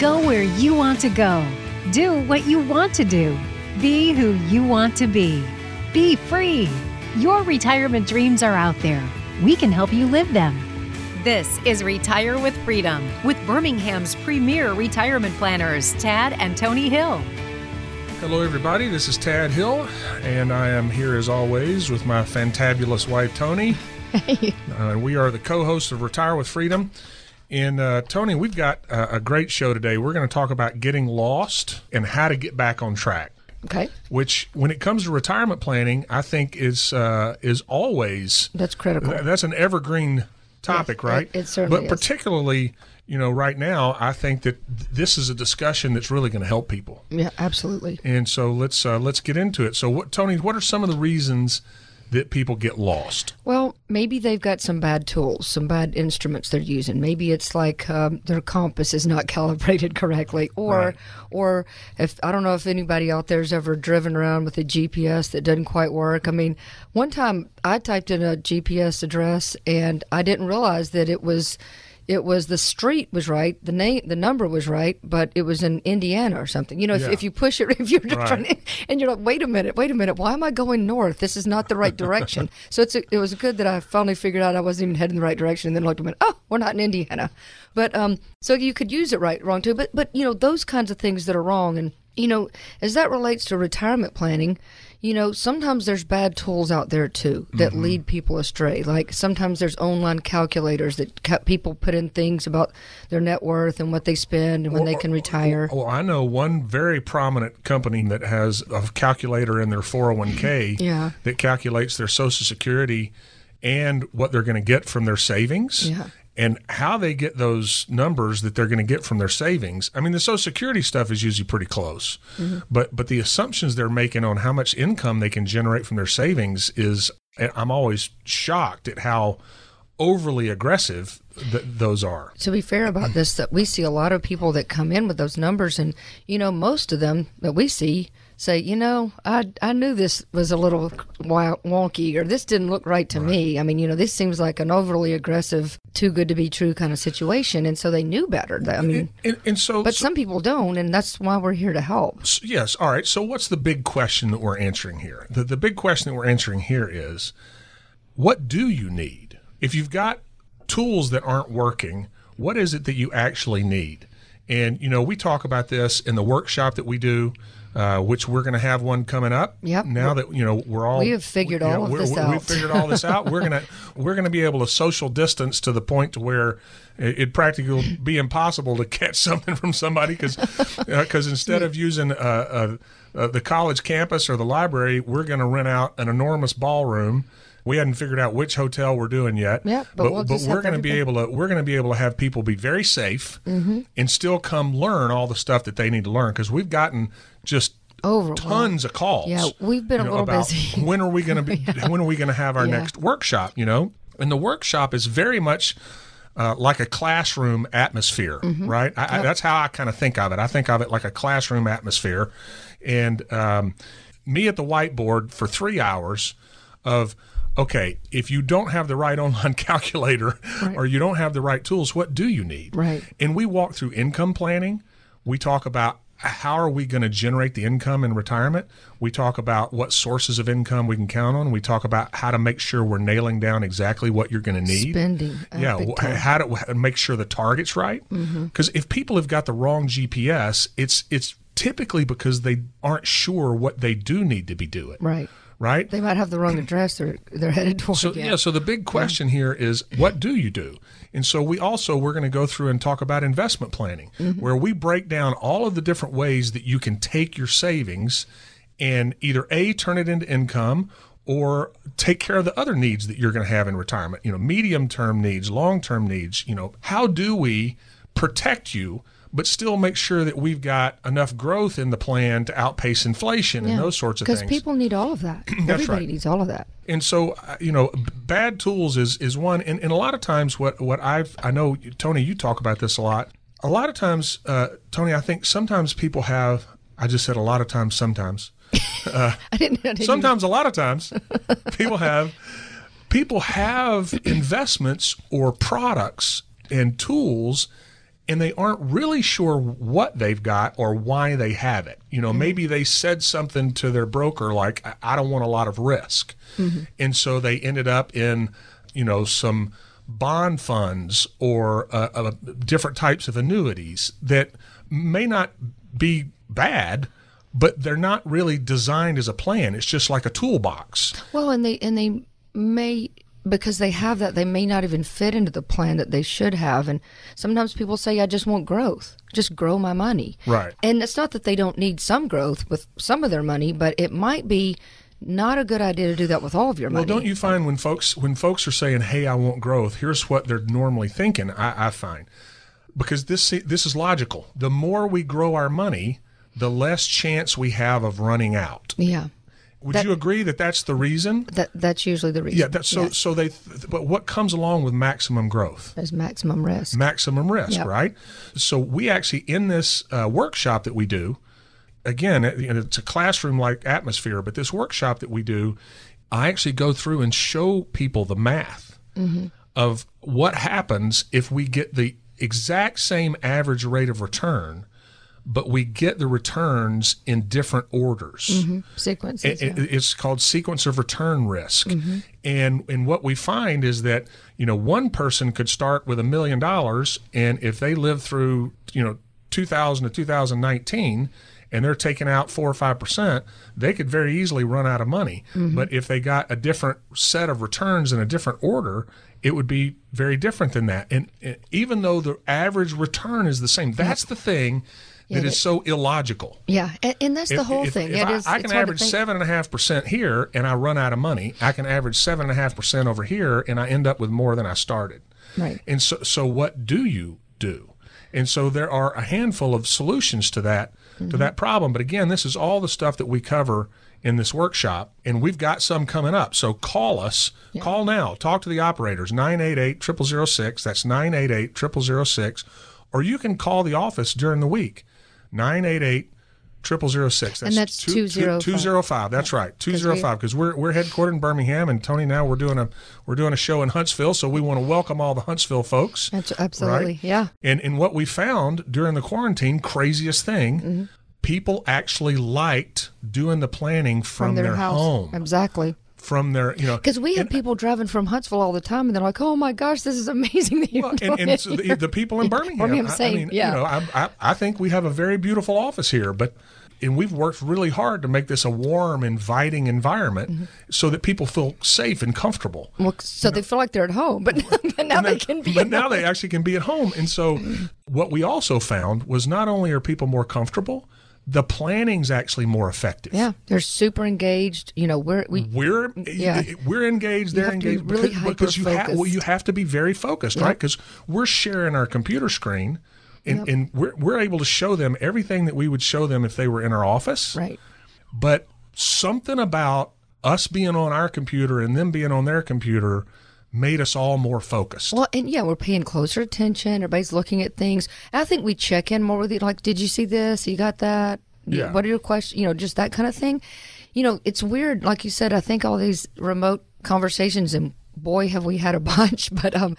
Go where you want to go. Do what you want to do. Be who you want to be. Be free. Your retirement dreams are out there. We can help you live them. This is Retire with Freedom with Birmingham's premier retirement planners, Tad and Tony Hill. Hello, everybody. This is Tad Hill, and I am here as always with my fantabulous wife, Tony. Hey. Uh, we are the co hosts of Retire with Freedom. And uh, Tony, we've got a great show today. We're going to talk about getting lost and how to get back on track. Okay. Which, when it comes to retirement planning, I think is uh, is always that's critical. that's an evergreen topic, yes, right? It, it certainly But particularly, you know, right now, I think that this is a discussion that's really going to help people. Yeah, absolutely. And so let's uh, let's get into it. So, what, Tony? What are some of the reasons? That people get lost? Well, maybe they've got some bad tools, some bad instruments they're using. Maybe it's like um, their compass is not calibrated correctly, or right. or if I don't know if anybody out there's ever driven around with a GPS that doesn't quite work. I mean, one time I typed in a GPS address and I didn't realize that it was it was the street was right, the name, the number was right, but it was in Indiana or something. You know, if, yeah. if you push it, if you're right. trying to, and you're like, wait a minute, wait a minute, why am I going north? This is not the right direction. so it's a, it was good that I finally figured out I wasn't even heading the right direction, and then looked at it, oh, we're not in Indiana. But um, so you could use it right, wrong too. But but you know those kinds of things that are wrong, and you know as that relates to retirement planning you know, sometimes there's bad tools out there too that mm-hmm. lead people astray. Like sometimes there's online calculators that ca- people put in things about their net worth and what they spend and when well, they can retire. Well, I know one very prominent company that has a calculator in their 401k yeah. that calculates their Social Security and what they're going to get from their savings. Yeah and how they get those numbers that they're going to get from their savings. I mean, the Social Security stuff is usually pretty close, mm-hmm. but but the assumptions they're making on how much income they can generate from their savings is I'm always shocked at how overly aggressive th- those are. To be fair about this, that we see a lot of people that come in with those numbers, and you know, most of them that we see say, you know, I I knew this was a little wonky or this didn't look right to right. me. I mean, you know, this seems like an overly aggressive, too good to be true kind of situation, and so they knew better. I mean, and, and, and so, but so, some people don't, and that's why we're here to help. Yes, all right. So, what's the big question that we're answering here? The the big question that we're answering here is, what do you need if you've got tools that aren't working? What is it that you actually need? And you know, we talk about this in the workshop that we do uh, which we're going to have one coming up. Yep. Now that you know we're all we have figured all know, of this out. We've figured all this out. We're gonna we're gonna be able to social distance to the point to where it practically will be impossible to catch something from somebody because because uh, instead of using uh, uh, uh, the college campus or the library, we're going to rent out an enormous ballroom we hadn't figured out which hotel we're doing yet. Yeah, but, but, we'll but we're going to be able to we're going to be able to have people be very safe mm-hmm. and still come learn all the stuff that they need to learn because we've gotten just over tons of calls. Yeah, we've been you know, a little busy. when are we going to be? yeah. When are we going to have our yeah. next workshop? You know, and the workshop is very much. Uh, like a classroom atmosphere, mm-hmm. right? I, I, that's how I kind of think of it. I think of it like a classroom atmosphere, and um, me at the whiteboard for three hours of okay, if you don't have the right online calculator right. or you don't have the right tools, what do you need? Right. And we walk through income planning. We talk about how are we going to generate the income in retirement? We talk about what sources of income we can count on. We talk about how to make sure we're nailing down exactly what you're going to need. Spending. Yeah. How to, how to, make sure the target's right. Because mm-hmm. if people have got the wrong GPS, it's it's typically because they aren't sure what they do need to be doing. Right right? They might have the wrong address they're they're headed towards. So yeah, so the big question yeah. here is what do you do? And so we also we're going to go through and talk about investment planning, mm-hmm. where we break down all of the different ways that you can take your savings and either a turn it into income or take care of the other needs that you're going to have in retirement. You know, medium term needs, long term needs. You know, how do we protect you? But still make sure that we've got enough growth in the plan to outpace inflation yeah. and those sorts of things. Because people need all of that. Everybody right. needs all of that. And so, uh, you know, bad tools is is one. And, and a lot of times, what what I've I know Tony, you talk about this a lot. A lot of times, uh, Tony, I think sometimes people have. I just said a lot of times. Sometimes. Uh, I didn't. I didn't sometimes, even... a lot of times, people have people have investments or products and tools and they aren't really sure what they've got or why they have it. You know, maybe they said something to their broker like, I, don't want a lot of risk. And so they ended up in, you know, some bond funds or uh, uh, different types of annuities that may not be bad, but they're not really designed as a plan. It's just like a toolbox. Well, and they and they may because they have that they may not even fit into the plan that they should have and sometimes people say i just want growth just grow my money Right. and it's not that they don't need some growth with some of their money but it might be not a good idea to do that with all of your money. Well, don't you find when folks when folks are saying, "Hey, I want growth," here's what they're normally thinking. I, I find because this this is logical. The more we grow our money, the less chance we have of running out. yeah Would That- you agree that that's the reason? that that's usually the reason Yeah. That's so. So they. But what comes along with maximum growth? there's maximum risk maximum risk, Yep. right? So we actually in this uh, workshop that we do, again, it- it's a classroom like atmosphere, but this workshop that we do, I actually go through and show people the math of what happens if we get the exact same average rate of return, but we get the returns in different orders. sequences It- yeah. it's called sequence of return risk. Mm-hmm. And and what we find is that, you know, one person could start with a million dollars and if they live through, you know, 2000 to 2019 and they're taking out 4 or 5%, they could very easily run out of money. Mm-hmm. But if they got a different set of returns in a different order, it would be very different than that. And, and even though the average return is the same, that's the thing that is so illogical. yeah and, and that's the If- whole if- thing if it I, is I can average seven and a half percent here, and I run out of money. I can average seven and a half percent over here, and I end up with more than I started. Right. And so, so what do you do? And so there are a handful of solutions to that Mm-hmm. to that problem. But again, this is all the stuff that we cover in this workshop, and we've got some coming up. So call us. Call now. Talk to the operators 988 0006. That's 988 0006. Or you can call the office during the week 988 0006. And that's two- two- 205. 205. That's right. 205 because we're we're headquartered in Birmingham and Tony now we're doing a we're doing a show in Huntsville, so we want to welcome all the Huntsville folks. That's absolutely right? yeah And and what we found during the quarantine, craziest thing, Mm-hmm. people actually liked doing the planning from, from their, house home, exactly from their you know Because we have people driving from Huntsville all the time, and they're like, "Oh my gosh, this is amazing that you're Well, and, and so the, the people in Birmingham, Birmingham, I- I, mean, yeah. you know, I, I, I think we have a very beautiful office here, but and we've worked really hard to make this a warm, inviting environment Mm-hmm. so that people feel safe and comfortable. Well, so they feel like they're at home, but, but now they can be. But now home. they actually can be at home. And so, what we also found was not only are people more comfortable, the planning's actually more effective. yeah, they're super engaged. You know, we're we We're Yeah. we're engaged. They're to be engaged really because, because you have well, you have to be very focused, right? Because we're sharing our computer screen, and, and we're we're able to show them everything that we would show them if they were in our office. right. But something about us being on our computer and them being on their computer made us all more focused. Well, and yeah, we're paying closer attention. Everybody's looking at things. I think we check in more with you. Like, did you see this? You got that? Yeah. What are your questions? You know, just that kind of thing. You know, it's weird. Like you said, I think all these remote conversations, and boy, have we had a bunch. But um,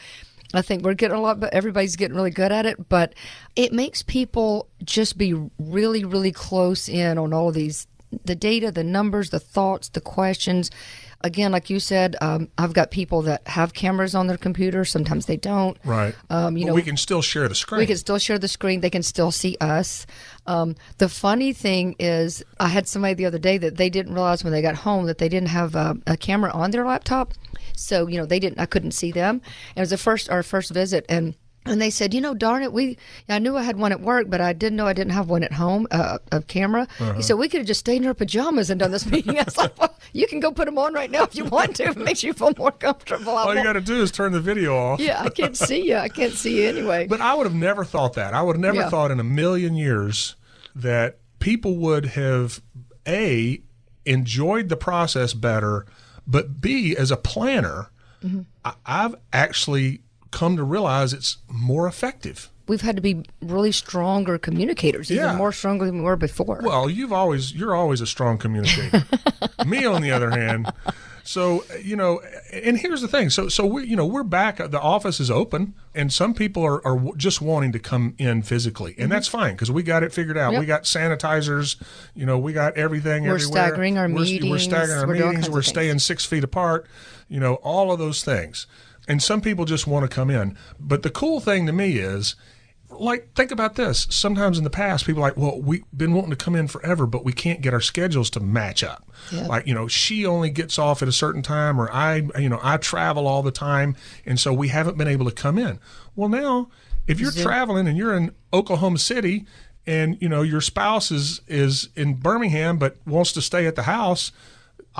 I think we're getting a lot. But everybody's getting really good at it. But it makes people just be really, really close in on all of these the data, the numbers, the thoughts, the questions. Again, like you said, um, I've got people that have cameras on their computer. Sometimes they don't. Right. Um, you but know, we can still share the screen. we can still share the screen. They can still see us. Um, the funny thing is, I had somebody the other day that they didn't realize when they got home that they didn't have a, a camera on their laptop. So you know, they didn't. I couldn't see them. It was the first our first visit, and and they said, you know, darn it, we I knew I had one at work, but I didn't know I didn't have one at home, uh, a camera. He said we could have just stayed in our pajamas and done this meeting. I was like, well, you can go put them on right now if you want to. If it makes you feel more comfortable. I all you got to do is turn the video off. yeah, I can't see you. I can't see you anyway. But I would have never thought that. I would have never Yeah. thought in a million years that people would have a enjoyed the process better, but b as a planner, Mm-hmm. I, I've actually come to realize it's more effective. we've had to be really stronger communicators, even Yeah. more stronger than we were before. Well, you've always you're always a strong communicator. Me, on the other hand, So you know, and here's the thing. So so we you know we're back. The office is open, and some people are, are just wanting to come in physically, and that's fine because we got it figured out. Mm-hmm. Yep. We got sanitizers. You know, we got everything. We're everywhere. staggering our We're- We're meetings. staggering our We're meetings. We're of things. staying six feet apart. You know, all of those things. And some people just want to come in. But the cool thing to me is like think about this sometimes in the past people are like well we've been wanting to come in forever but we can't get our schedules to match up Yeah. like you know she only gets off at a certain time or i you know i travel all the time and so we haven't been able to come in well now if you're traveling and you're in oklahoma city and you know your spouse is is in birmingham but wants to stay at the house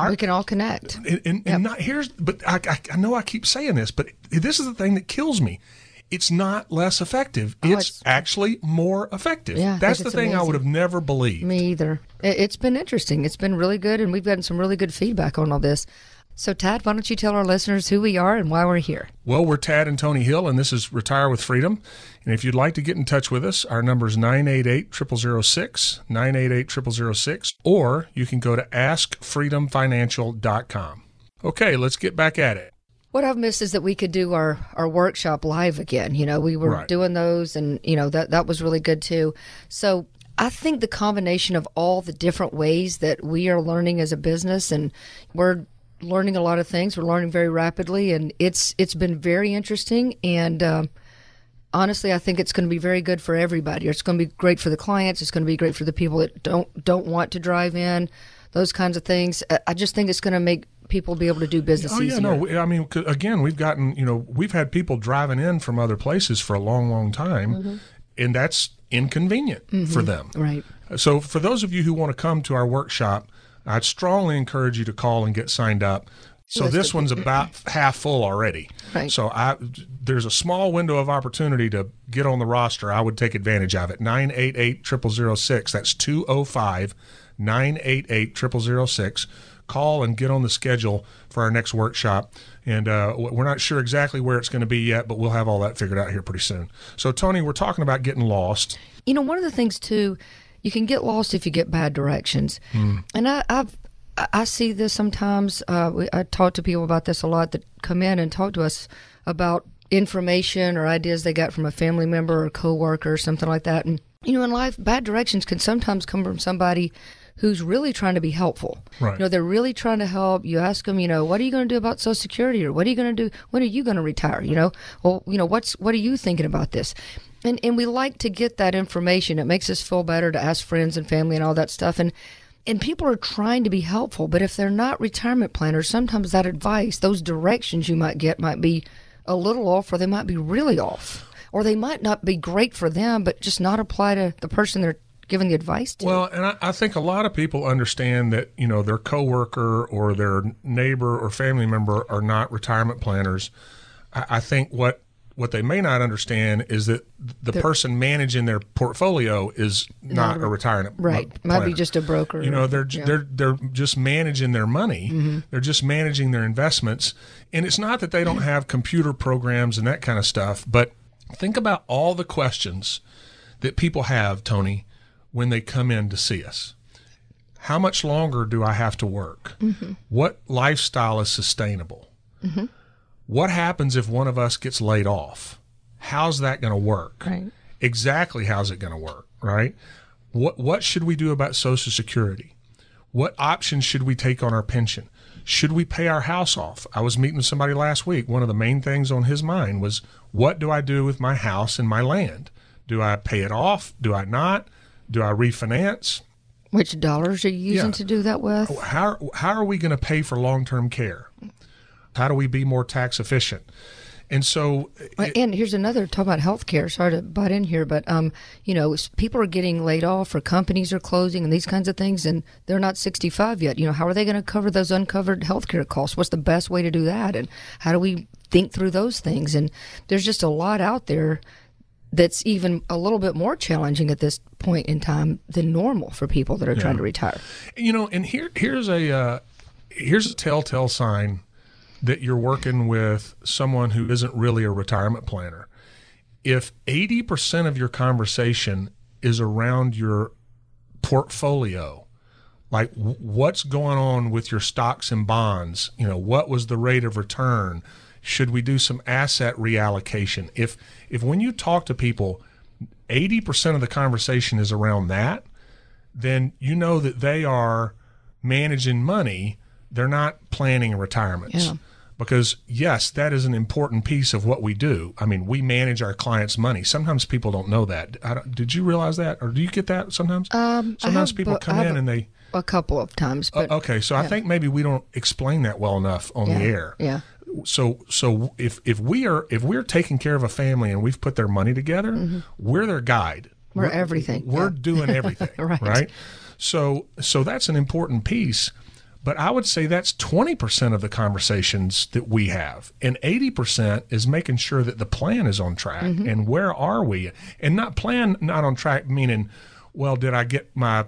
we can all connect. and, and, and not here's but I, I I know I keep saying this, but this is the thing that kills me. It's not less effective. Oh, it's, Oh, it's- actually more effective. Yeah, That's the it's thing I would have never believed. Me either. It's been interesting. It's been really good, and we've gotten some really good feedback on all this. So, Tad, why don't you tell our listeners who we are and why we're here? Well, we're Tad and Tony Hill, and this is Retire with Freedom. And if you'd like to get in touch with us, our number is 988 0006, 988 0006, or you can go to askfreedomfinancial.com. Okay, let's get back at it. What I've missed is that we could do our, our workshop live again. You know, we were Right. doing those, and you know that that was really good too. So I think the combination of all the different ways that we are learning as a business, and we're learning a lot of things. We're learning very rapidly, and it's it's been very interesting. And um, honestly, I think it's going to be very good for everybody. It's going to be great for the clients. It's going to be great for the people that don't don't want to drive in. Those kinds of things. I- just think it's going to make people be able to do business Oh yeah, easier. no. I mean, again, we've gotten you know we've had people driving in from other places for a long, long time, Mm-hmm. and that's inconvenient for them. Right. So for those of you who want to come to our workshop, I'd strongly encourage you to call and get signed up. So this one's about half full already. Right. So I there's a small window of opportunity to get on the roster. I would take advantage of it. 988 0006. That's 205 988 0006. Call and get on the schedule for our next workshop. And uh, we're not sure exactly where it's going to be yet, but we'll have all that figured out here pretty soon. So, Tony, we're talking about getting lost. You know, one of the things too, you can get lost if you get bad directions, and I, I've I- I see this sometimes. Uh, we, I talk to people about this a lot that come in and talk to us about information or ideas they got from a family member or coworker or something like that. And you know, in life, bad directions can sometimes come from somebody who's really trying to be helpful. Right. You know, they're really trying to help. You ask them, you know, what are you going to do about Social Security, or what are you going to do? When are you going to retire? You know, well, you know, what's what are you thinking about this? And and we like to get that information. It makes us feel better to ask friends and family and all that stuff. And and people are trying to be helpful, but if they're not retirement planners, sometimes that advice, those directions you might get, might be a little off, or they might be really off, or they might not be great for them, but just not apply to the person they're giving the advice to. Well, and I, I think a lot of people understand that you know their coworker or their neighbor or family member are not retirement planners. I, I think what what they may not understand is that the person managing their portfolio is not, a retirement right. pl- Might be just a broker. You know, they're Yeah. they're they're just managing their money. Mm-hmm. They're just managing their investments, and it's not that they don't have computer programs and that kind of stuff. But think about all the questions that people have, Tony, when they come in to see us. How much longer do I have to work? Mm-hmm. What lifestyle is sustainable? What happens if one of us gets laid off? How's that going to work? Right. Exactly how's it going to work, right? What what should we do about social security? What options should we take on our pension? Should we pay our house off? I was meeting with somebody last week. One of the main things on his mind was what do I do with my house and my land? Do I pay it off? Do I not? Do I refinance? Which dollars are you using Yeah. to do that with? How how are we going to pay for long-term care? How do we be more tax efficient? And so Well, and here's another talk about healthcare. Sorry to butt in here, but um, you know, people are getting laid off, or companies are closing, and these kinds of things, and they're not 65 yet. You know, how are they going to cover those uncovered healthcare costs? What's the best way to do that? And how do we think through those things? And there's just a lot out there that's even a little bit more challenging at this point in time than normal for people that are trying to retire. you know and here here's a uh, here's a telltale sign that you're working with someone who isn't really a retirement planner. If 80% of your conversation is around your portfolio like what's going on with your stocks and bonds? You know what was the rate of return? Should we do some asset reallocation? If if when you talk to people 80% of the conversation is around that then you know that they are managing money. They're not planning retirements. Yeah. Because yes that is an important piece of what we do. I mean we manage our clients money. Sometimes people don't know that. I don't, did you realize that? Or do you get that sometimes? Um, sometimes people come in and they a couple of times, but okay so i think maybe we don't explain that well enough on yeah, the air. yeah, so so if if we are if we're taking care of a family and we've put their money together we're their guide. Mm-hmm. We're everything, we're yeah. doing everything Right. so so that's an important piece but i would say that's 20% of the conversations that we have. And 80% is making sure that the plan is on track Mm-hmm. and where are we? And not plan not on track meaning well did i get my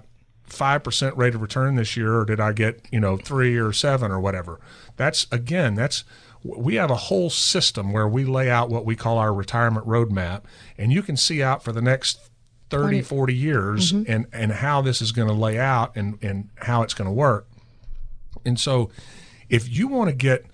5% rate of return this year or did i get you know 3 or 7 or whatever? That's again that's we have a whole system where we lay out what we call our retirement roadmap and you can see out for the next 30 40 years and and how this is going to lay out and and how it's going to work and so if you want to get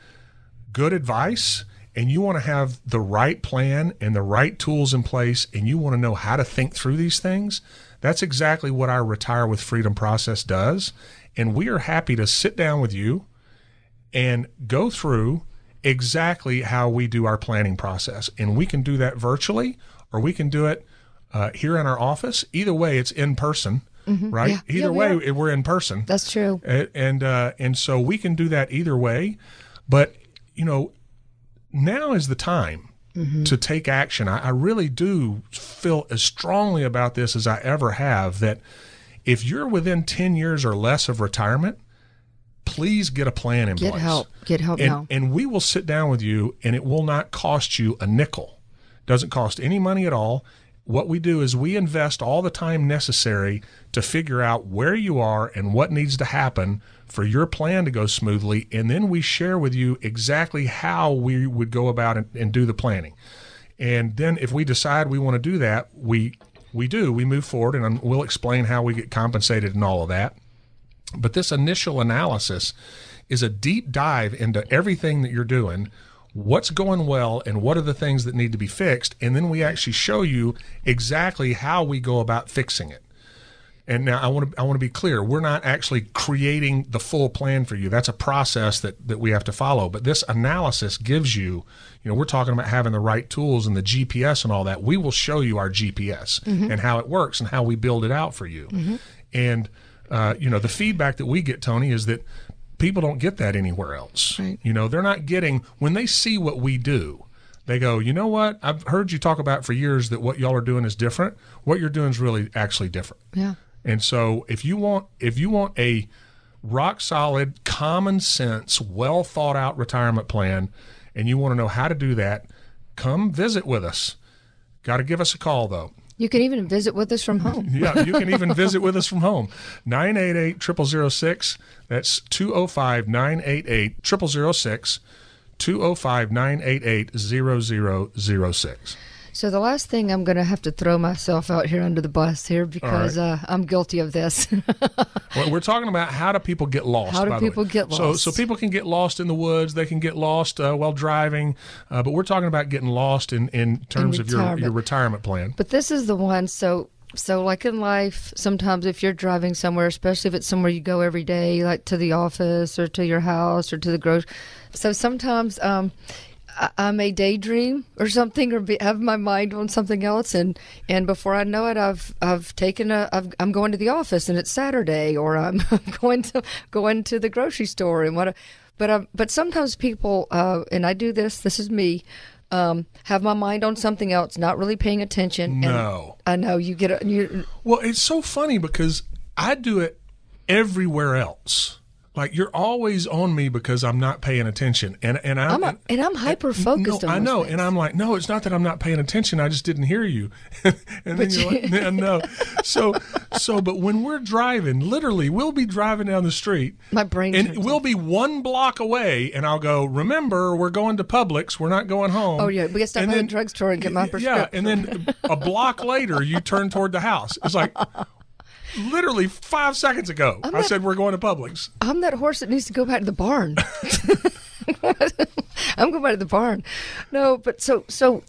good advice and you want to have the right plan and the right tools in place and you want to know how to think through these things, that's exactly what our Retire with Freedom process does. And we are happy to sit down with you and go through exactly how we do our planning process. And we can do that virtually or we can do it uh, here in our office. Either way, it's in person, right? Yeah. Either Yeah, way, are. we're in person. that's true. A- and uh, and so we can do that either way but you know now is the time to take action I, I really do feel as strongly about this as i ever have that if you're within 10 years or less of retirement please get a plan in Get place Get help. Get help and, now. and we will sit down with you and it will not cost you a nickel doesn't cost any money at all what we do is we invest all the time necessary to figure out where you are and what needs to happen for your plan to go smoothly and then we share with you exactly how we would go about and, and do the planning. And then if we decide we want to do that we we do. We move forward and we'll explain how we get compensated and all of that. But this initial analysis is a deep dive into everything that you're doing, what's going well, and what are the things that need to be fixed. And then we actually show you exactly how we go about fixing it. And now I want to I want to be clear. We're not actually creating the full plan for you. That's a process that that we have to follow. But this analysis gives you, you know, we're talking about having the right tools and the GPS and all that. We will show you our GPS and how it works and how we build it out for you. And uh, you know, the feedback that we get, Tony, is that people don't get that anywhere else. Right. You know, they're not getting when they see what we do. They go, you know what? I've heard you talk about for years that what y'all are doing is different. What you're doing is really actually different. Yeah. And so if you want if you want a rock solid, common sense, well thought out retirement plan and you want to know how to do that, come visit with us. Got to give us a call though. You can even visit with us from home. Yeah, you can even visit with us from home. 988 0006. That's 205 988 0006. 205 988 0006. So the last thing I'm going to have to throw myself out here under the bus here because uh, I'm guilty of this. Well, we're talking about how do people get lost. How do by the way. people get lost? so so people can get lost in the woods. They can get lost uh, while driving. Uh, but we're talking about getting lost in, in terms of your, retirement. your retirement plan. But this is the one. So, so like in life, sometimes if you're driving somewhere, especially if it's somewhere you go every day, like to the office or to your house or to the grocery. So sometimes um, I, I may daydream or something, or be, have my mind on something else, and and before I know it, I've I've taken a I've, I'm going to the office and it's Saturday, or I'm going to going to the grocery store and what. But um, but sometimes people, uh, and I do this. This is me. Um, have my mind on something else, not really paying attention. and No. I know you get a, you. Well, it's so funny because I do it everywhere else. Like you're always on me because I'm not paying attention, and and I'm, I'm a, and I'm hyper focused No. I know, things. and I'm like, no, it's not that I'm not paying attention. I just didn't hear you. and then you're like, no, no. So, so, but when we're driving, literally, we'll be driving down the street. My brain and we'll be one block away, and I'll go. Remember, we're going to Publix. We're not going home. Oh, yeah, we gotta stop And by the drugstore and get my prescription. Yeah, and then a block later, you turn toward the house. It's like. Literally five seconds ago. i not- said we're going to Publix. I'm that horse that needs to go back to the barn. I'm going back to the barn. No, but so so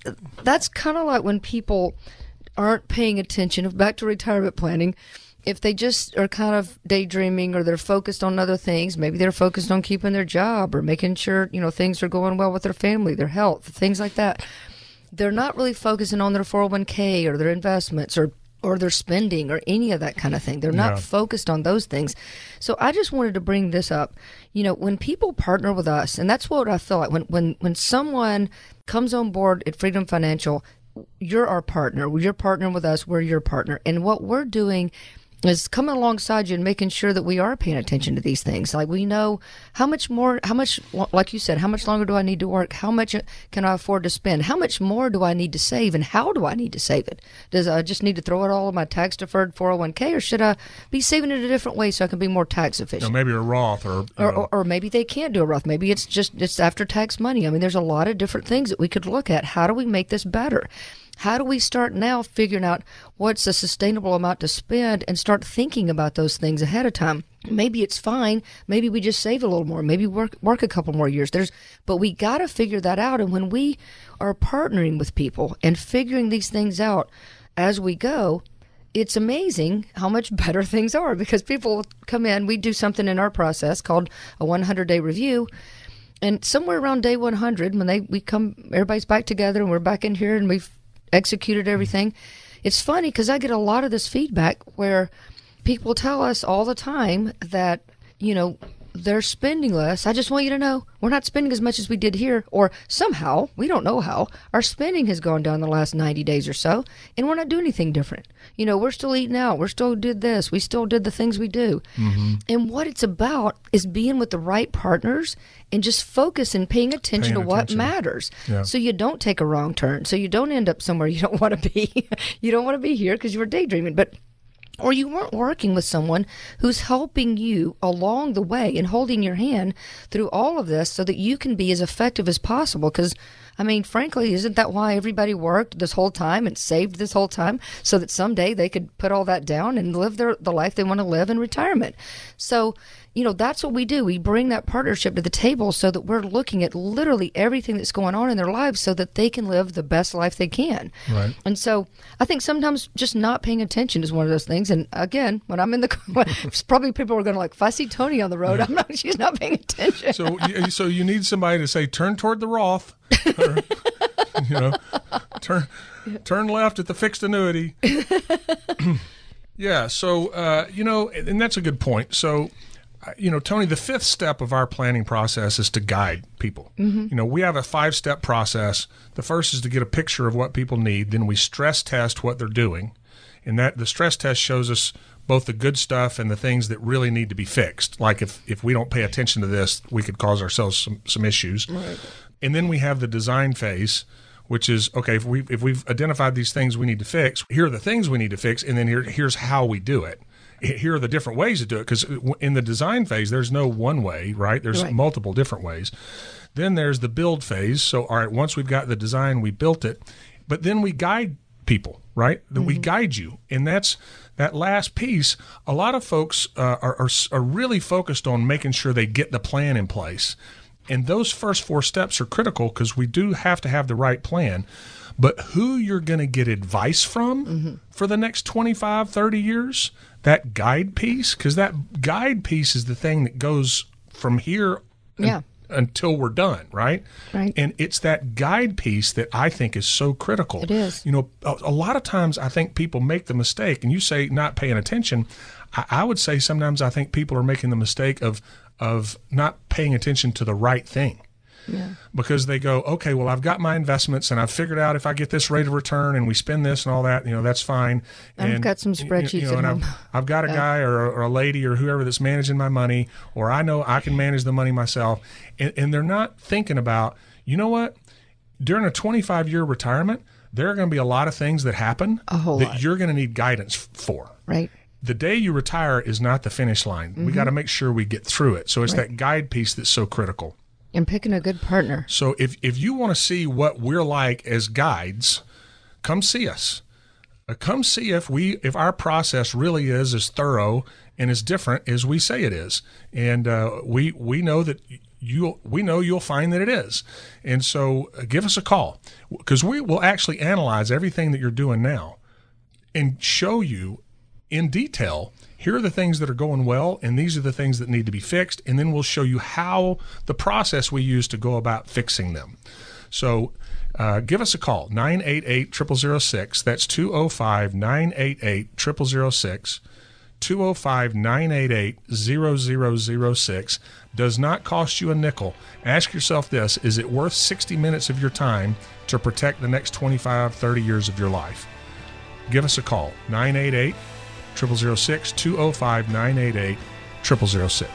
that's kind of like when people aren't paying attention. Back to retirement planning. If they just are kind of daydreaming or they're focused on other things, maybe they're focused on keeping their job or making sure, you know, things are going well with their family, their health, things like that. They're not really focusing on their 401k or their investments or or their spending or any of that kind of thing. They're not focused on those things. So I just wanted to bring this up. You know, when people partner with us, and that's what I feel like when when when someone comes on board at Freedom Financial, you're our partner. You're partnering with us. We're your partner, and what we're doing is coming alongside you and making sure that we are paying attention to these things. Like we know how much more, how much, like you said, how much longer do I need to work? How much can I afford to spend? How much more do I need to save? And how do I need to save it? Does I just need to throw it all in my tax deferred 401k or should I be saving it a different way so I can be more tax You efficient? know, maybe a Roth or, or, or, or maybe they can't do a Roth. Maybe it's just it's after tax money. I mean, there's a lot of different things that we could look at. How do we make this better? How do we start now figuring out what's a sustainable amount to spend and start thinking about those things ahead of time? Maybe it's fine. Maybe we just save a little more. Maybe work work a couple more years. There's, but we got to figure that out. And when we are partnering with people and figuring these things out as we go, it's amazing how much better things are because people come in. We do something in our process called a 100 day review, and somewhere around day 100, when they we come, everybody's back together and we're back in here and we've executed everything. It's funny because I get a lot of this feedback where people tell us all the time that you know they're spending less. I just want you to know we're not spending as much as we did here, or somehow, we don't know how, our spending has gone down the last 90 days or so, and we're not doing anything different. You know, we're still eating out, we're still did this, we still did the things we do. Mm-hmm. And what it's about is being with the right partners and just focus and paying attention Paying to what matters. Yeah. So you don't take a wrong turn, so you don't end up somewhere you don't want to be. you don't want to be here because you were daydreaming, but or you weren't working with someone who's helping you along the way and holding your hand through all of this so that you can be as effective as possible because I mean, frankly, isn't that why everybody worked this whole time and saved this whole time so that someday they could put all that down and live their the life they want to live in retirement? So, you know, that's what we do. We bring that partnership to the table so that we're looking at literally everything that's going on in their lives so that they can live the best life they can. Right. And so I think sometimes just not paying attention is one of those things. And again, when I'm in the car, probably people are going to like, if I see Tony on the road, I'm not, she's not paying attention. So, you- so you need somebody to say, turn toward the Roth, or, you know, turn turn left at the fixed annuity. yeah. So, uh, you know, and that's a good point. So, you know, Tony, the fifth step of our planning process is to guide people. Mm-hmm. You know, we have a five step process. The first is to get a picture of what people need. Then we stress test what they're doing, and that the stress test shows us both the good stuff and the things that really need to be fixed. Like if if we don't pay attention to this, we could cause ourselves some some issues. Right. And then we have the design phase, which is okay. If we if we've identified these things we need to fix, here are the things we need to fix, and then here here's how we do it. Here are the different ways to do it because uh, in the design phase, there's no one way, right? There's Right. multiple different ways. Then there's the build phase. So, all right, once we've got the design, we built it, but then we guide people, right? That we mm-hmm. guide you, and that's that last piece. A lot of folks uh, are, are are really focused on making sure they get the plan in place, and those first four steps are critical because we do have to have the right plan. But who you're going to get advice from mm-hmm. for the next 25, 30 years, that guide piece, because that guide piece is the thing that goes from here Yeah. until we're done, right? Right. And it's that guide piece that I think is so critical. It is. You know, a, a lot of times I think people make the mistake, and you say not paying attention. I, I would say sometimes I think people are making the mistake of of not paying attention to the right thing. Because they go, okay, well, I've got my investments and I've figured out if I get this rate of return and we spend this and all that, you know, that's fine. I've got some spreadsheets you know, and. I've, I've got a guy or, or a lady or whoever that's managing my money, or I know I can manage the money myself. And, and they're not thinking about, you know what? During a 25 year retirement, there are going to be a lot of things that happen that lot. you're going to need guidance for. Right. The day you retire is not the finish line. We Mm-hmm. got to make sure we get through it. So it's that guide piece that's so critical. And picking a good partner. So if if you want to see what we're like as guides, come see us. uh, come see if we if our process really is as thorough and as different as we say it is. And uh, we we know that you we know you'll find that it is. And so uh, give us a call because we will actually analyze everything that you're doing now and show you in detail here are the things that are going well and these are the things that need to be fixed and then we'll show you how the process we use to go about fixing them so uh, give us a call 988 0006 that's 205 988 0006 205 988 0006 does not cost you a nickel. Ask yourself this is it worth 60 minutes of your time to protect the next 25, 30 years of your life? Give us a call 988 0006 205 988 0006.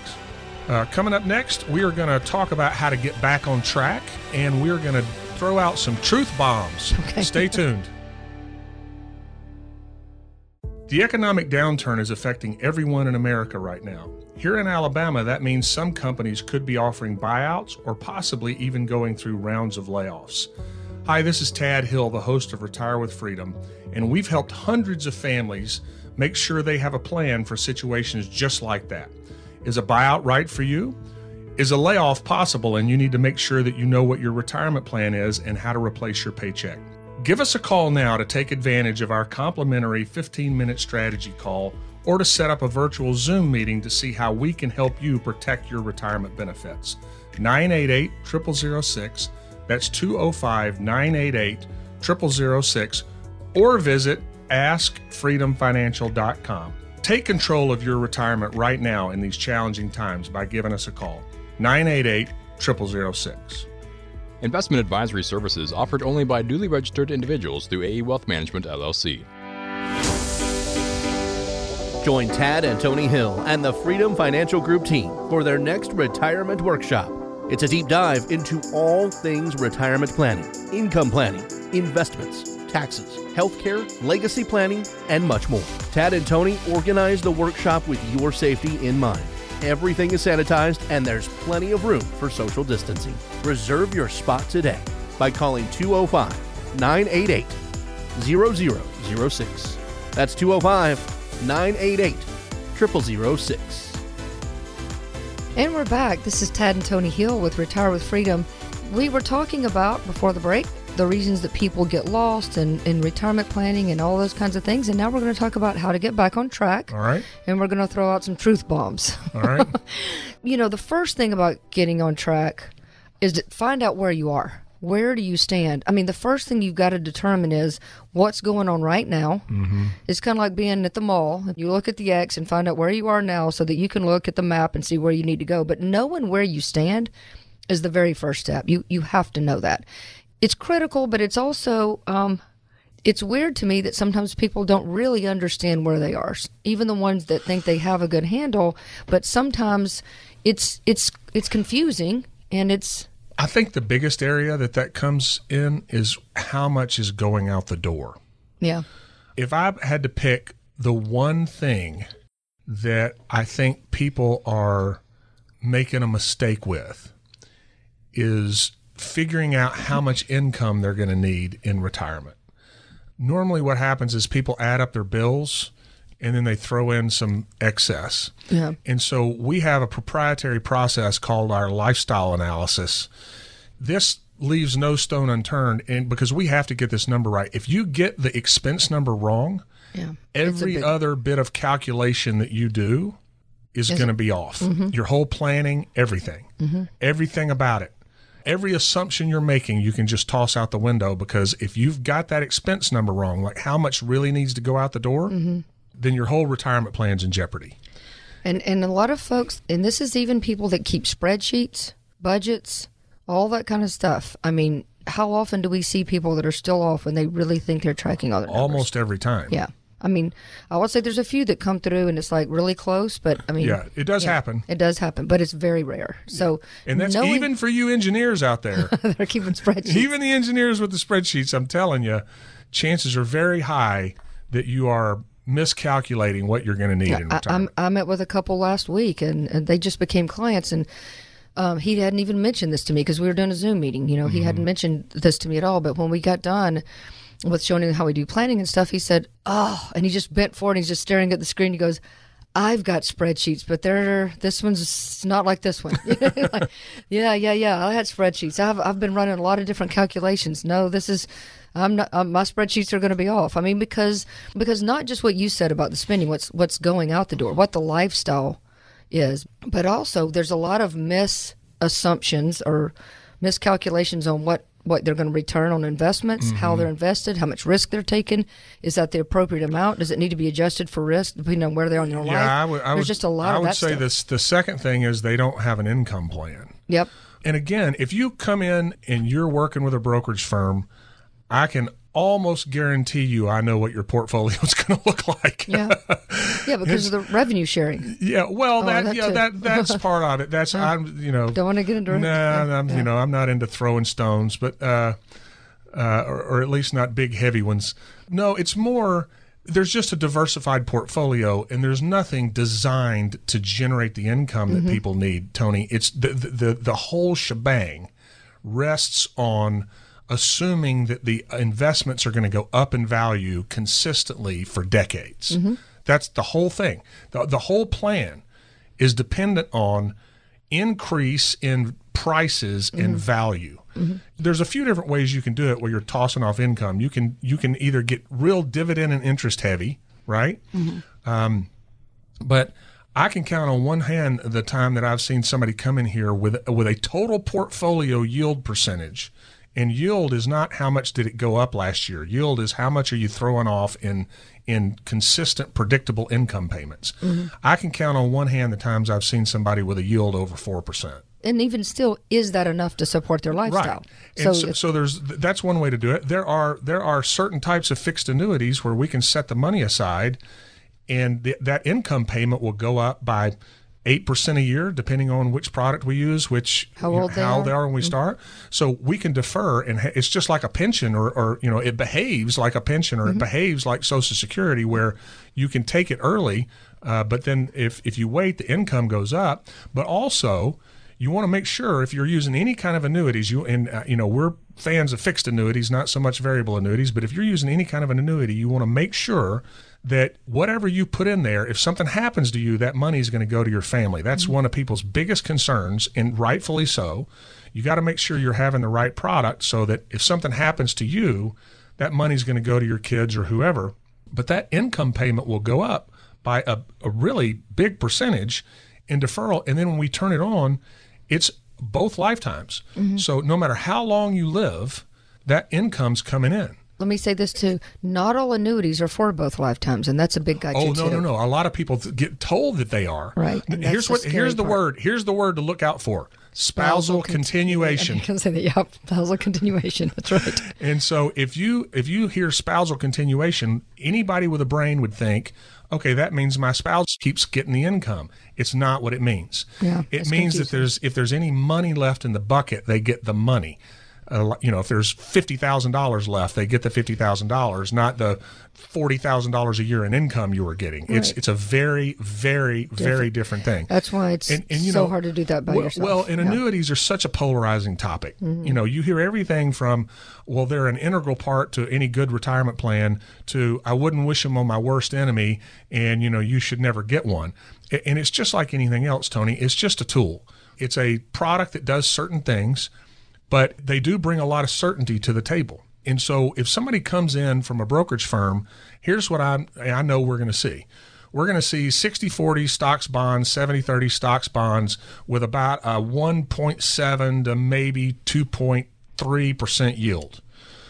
Uh, coming up next, we are going to talk about how to get back on track and we're going to throw out some truth bombs. Okay. Stay tuned. The economic downturn is affecting everyone in America right now. Here in Alabama, that means some companies could be offering buyouts or possibly even going through rounds of layoffs. Hi, this is Tad Hill, the host of Retire with Freedom, and we've helped hundreds of families make sure they have a plan for situations just like that. Is a buyout right for you? Is a layoff possible and you need to make sure that you know what your retirement plan is and how to replace your paycheck? Give us a call now to take advantage of our complimentary 15 minute strategy call or to set up a virtual Zoom meeting to see how we can help you protect your retirement benefits. 988 0006, that's 205 988 0006, or visit askfreedomfinancial.com. Take control of your retirement right now in these challenging times by giving us a call. 988 0006. Investment advisory services offered only by duly registered individuals through AE Wealth Management LLC. Join Tad and Tony Hill and the Freedom Financial Group team for their next retirement workshop. It's a deep dive into all things retirement planning, income planning, investments, taxes, healthcare, legacy planning, and much more. Tad and Tony organize the workshop with your safety in mind. Everything is sanitized and there's plenty of room for social distancing. Reserve your spot today by calling 205 988 0006. That's 205 988 0006. And we're back. This is Tad and Tony Hill with Retire with Freedom. We were talking about before the break the reasons that people get lost and, in retirement planning and all those kinds of things. And now we're going to talk about how to get back on track. All right. And we're going to throw out some truth bombs. All right. you know, the first thing about getting on track is to find out where you are. Where do you stand? I mean, the first thing you've got to determine is what's going on right now. Mm-hmm. It's kind of like being at the mall. You look at the X and find out where you are now so that you can look at the map and see where you need to go. But knowing where you stand is the very first step. You you have to know that. It's critical, but it's also um, it's weird to me that sometimes people don't really understand where they are. Even the ones that think they have a good handle, but sometimes it's it's it's confusing and it's I think the biggest area that that comes in is how much is going out the door. yeah. If I had to pick the one thing that I think people are making a mistake with is figuring out how much income they're going to need in retirement. Normally, what happens is people add up their bills and then they throw in some excess. Yeah. And so we have a proprietary process called our lifestyle analysis. This leaves no stone unturned and because we have to get this number right. If you get the expense number wrong, Yeah. Every big- other bit of calculation that you do is going to be off. Your whole planning, everything, everything about it. Every assumption you're making, you can just toss out the window because if you've got that expense number wrong, like how much really needs to go out the door, mm-hmm. then your whole retirement plan's in jeopardy. And and a lot of folks, and this is even people that keep spreadsheets, budgets, all that kind of stuff. I mean, how often do we see people that are still off when they really think they're tracking all their numbers? Almost every time. Yeah. I mean, I would say there's a few that come through and it's like really close, but I mean, Yeah, it does happen. It does happen, but it's very rare. So, And that's knowing even for you engineers out there. they're keeping spreadsheets. even the engineers with the spreadsheets, I'm telling you, chances are very high that you are miscalculating what you're going to need in I, I'm. I met with a couple last week, and, and they just became clients, and um, he hadn't even mentioned this to me because we were doing a Zoom meeting. You know, he Mm-hmm. hadn't mentioned this to me at all. But when we got done, with showing how we do planning and stuff, he said, "Oh," and he just bent forward and he's just staring at the screen. He goes. I've got spreadsheets, but they're this one's not like this one. like, yeah, yeah, yeah. I had spreadsheets. I've I've been running a lot of different calculations. No, this is I'm not. Um, my spreadsheets are going to be off. I mean, because because not just what you said about the spending, what's what's going out the door, what the lifestyle is, but also there's a lot of misassumptions or miscalculations on what what they're going to return on investments, mm-hmm. how they're invested, how much risk they're taking. Is that the appropriate amount? Does it need to be adjusted for risk depending on where they are in their yeah, life? I would, I There's would, just a lot I of would that say stuff. this. The second thing is they don't have an income plan. Yep. And again, if you come in and you're working with a brokerage firm, I can almost guarantee you I know what your portfolio is going to look like. Yeah, yeah, because of the revenue sharing. Yeah, well, Oh, that, that yeah too. that that's part of it. That's I'm you know Don't want to get into. Nah, I'm, you know I'm not into throwing stones, but uh, uh, or, or at least not big heavy ones. No, it's more. There's just a diversified portfolio, and there's nothing designed to generate the income that people need. Tony, it's the the the, the whole shebang rests on assuming that the investments are going to go up in value consistently for decades. Mm-hmm. That's the whole thing. The, the whole plan is dependent on increase in prices and mm-hmm. value. Mm-hmm. There's a few different ways you can do it where you're tossing off income. You can you can either get real dividend and interest heavy, right? Um, but I can count on one hand the time that I've seen somebody come in here with with a total portfolio yield percentage. And yield is not how much did it go up last year. Yield is how much are you throwing off in in consistent, predictable income payments. Mm-hmm. I can count on one hand the times I've seen somebody with a yield over four percent. And even still, is that enough to support their lifestyle? Right. And so, so, if- there's that's one way to do it. There are there are certain types of fixed annuities where we can set the money aside, and th- that income payment will go up by eight percent a year, depending on which product we use, which How you know, old they how are. Mm-hmm. they are when we start. So we can defer, and ha- it's just like a pension, or, or you know, it behaves like a pension, or Mm-hmm. it behaves like Social Security, where you can take it early, uh, but then if if you wait, the income goes up. But also, you want to make sure if you're using any kind of annuities, you and uh, you know we're fans of fixed annuities, not so much variable annuities. But if you're using any kind of an annuity, you want to make sure that whatever you put in there, if something happens to you, that money is going to go to your family. That's mm-hmm. one of people's biggest concerns, and rightfully so. You got to make sure you're having the right product so that if something happens to you, that money's going to go to your kids or whoever. But that income payment will go up by a, a really big percentage in deferral. And then when we turn it on, it's both lifetimes. Mm-hmm. So no matter how long you live, that income's coming in. Let me say this too: not all annuities are for both lifetimes, and that's a big gotcha Oh no, too. no, no! A lot of people th- get told that they are. Right, Here's the what. Here's the word. Here's the word to look out for: spousal, continuation. I can say that. Yeah, spousal continuation. That's right. And so if you if you hear spousal continuation, anybody with a brain would think, okay, that means my spouse keeps getting the income. It's not what it means. Yeah, it means that there's if there's any money left in the bucket, they get the money. Uh, you know, if there's fifty thousand dollars left, they get the fifty thousand dollars, not the forty thousand dollars a year in income you were getting. It's Right. it's a very, very, very different thing. That's why it's so hard to do that by well, yourself. Well, and Yeah. Mm-hmm. annuities are such a polarizing topic. You know, you hear everything from, well, they're an integral part to any good retirement plan to I wouldn't wish them on my worst enemy, and you know, you should never get one. And it's just like anything else, Tony. It's just a tool. It's a product that does certain things, but they do bring a lot of certainty to the table. And so if somebody comes in from a brokerage firm, here's what I I know we're going to see. We're going to see 60-40 stocks bonds, 70-30 stocks bonds with about a 1.7 to maybe 2.3% yield.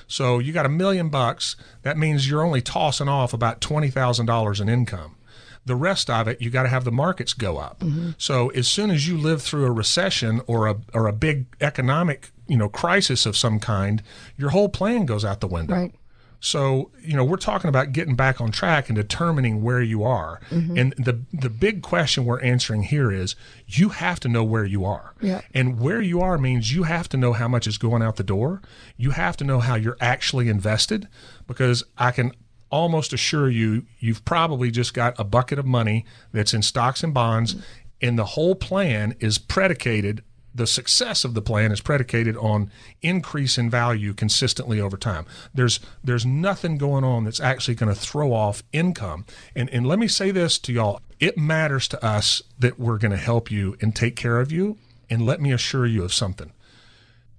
So you got a million bucks. That means you're only tossing off about $20,000 in income. The rest of it, you got to have the markets go up. Mm-hmm. So as soon as you live through a recession or a or a big economic, you know, crisis of some kind, your whole plan goes out the window. Right. So, you know, we're talking about getting back on track and determining where you are. Mm-hmm. And the the big question we're answering here is you have to know where you are. Yeah. And where you are means you have to know how much is going out the door. You have to know how you're actually invested because I can almost assure you you've probably just got a bucket of money that's in stocks and bonds mm-hmm. and the whole plan is predicated the success of the plan is predicated on increase in value consistently over time. There's there's nothing going on that's actually going to throw off income. And and let me say this to y'all, it matters to us that we're going to help you and take care of you. And let me assure you of something.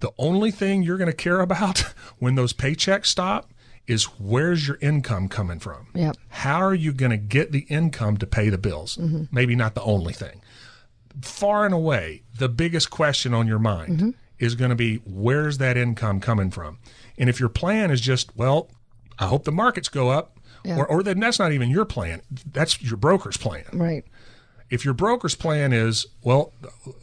The only thing you're going to care about when those paychecks stop is where's your income coming from? Yep. How are you going to get the income to pay the bills? Mm-hmm. Maybe not the only thing. Far and away, the biggest question on your mind mm-hmm. is going to be where's that income coming from? And if your plan is just, well, I hope the markets go up, Yeah. or, or then that's not even your plan. That's your broker's plan Right. if your broker's plan is, well,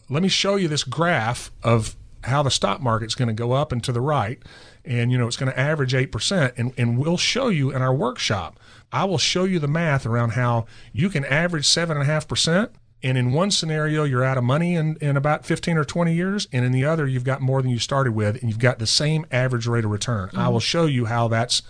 let me show you this graph of how the stock market's going to go up and to the right, and you know it's going to average eight percent, and and we'll show you in our workshop. I will show you the math around how you can average seven and a half percent. And in one scenario, you're out of money in, in about 15 or 20 years. And in the other, you've got more than you started with, and you've got the same average rate of return. I will show you how that's